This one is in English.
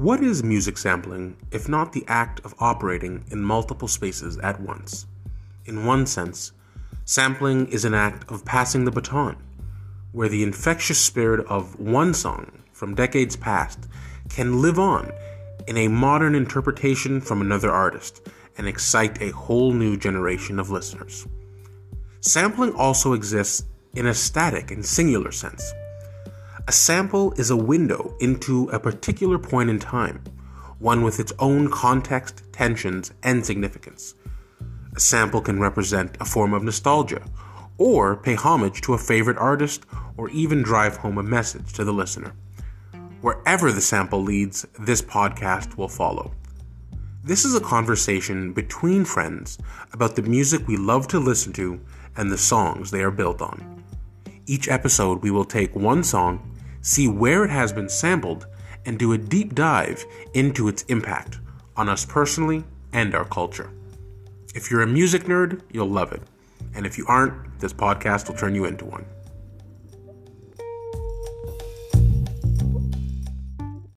What is music sampling if not the act of operating in multiple spaces at once? In one sense, sampling is an act of passing the baton, where the infectious spirit of one song from decades past can live on in a modern interpretation from another artist and excite a whole new generation of listeners. Sampling also exists in a static and singular sense. A sample is a window into a particular point in time, one with its own context, tensions, and significance. A sample can represent a form of nostalgia, or pay homage to a favorite artist, or even drive home a message to the listener. Wherever the sample leads, this podcast will follow. This is a conversation between friends about the music we love to listen to and the songs they are built on. Each episode, we will take one song see where it has been sampled, and do a deep dive into its impact on us personally and our culture. If you're a music nerd, you'll love it. And if you aren't, this podcast will turn you into one.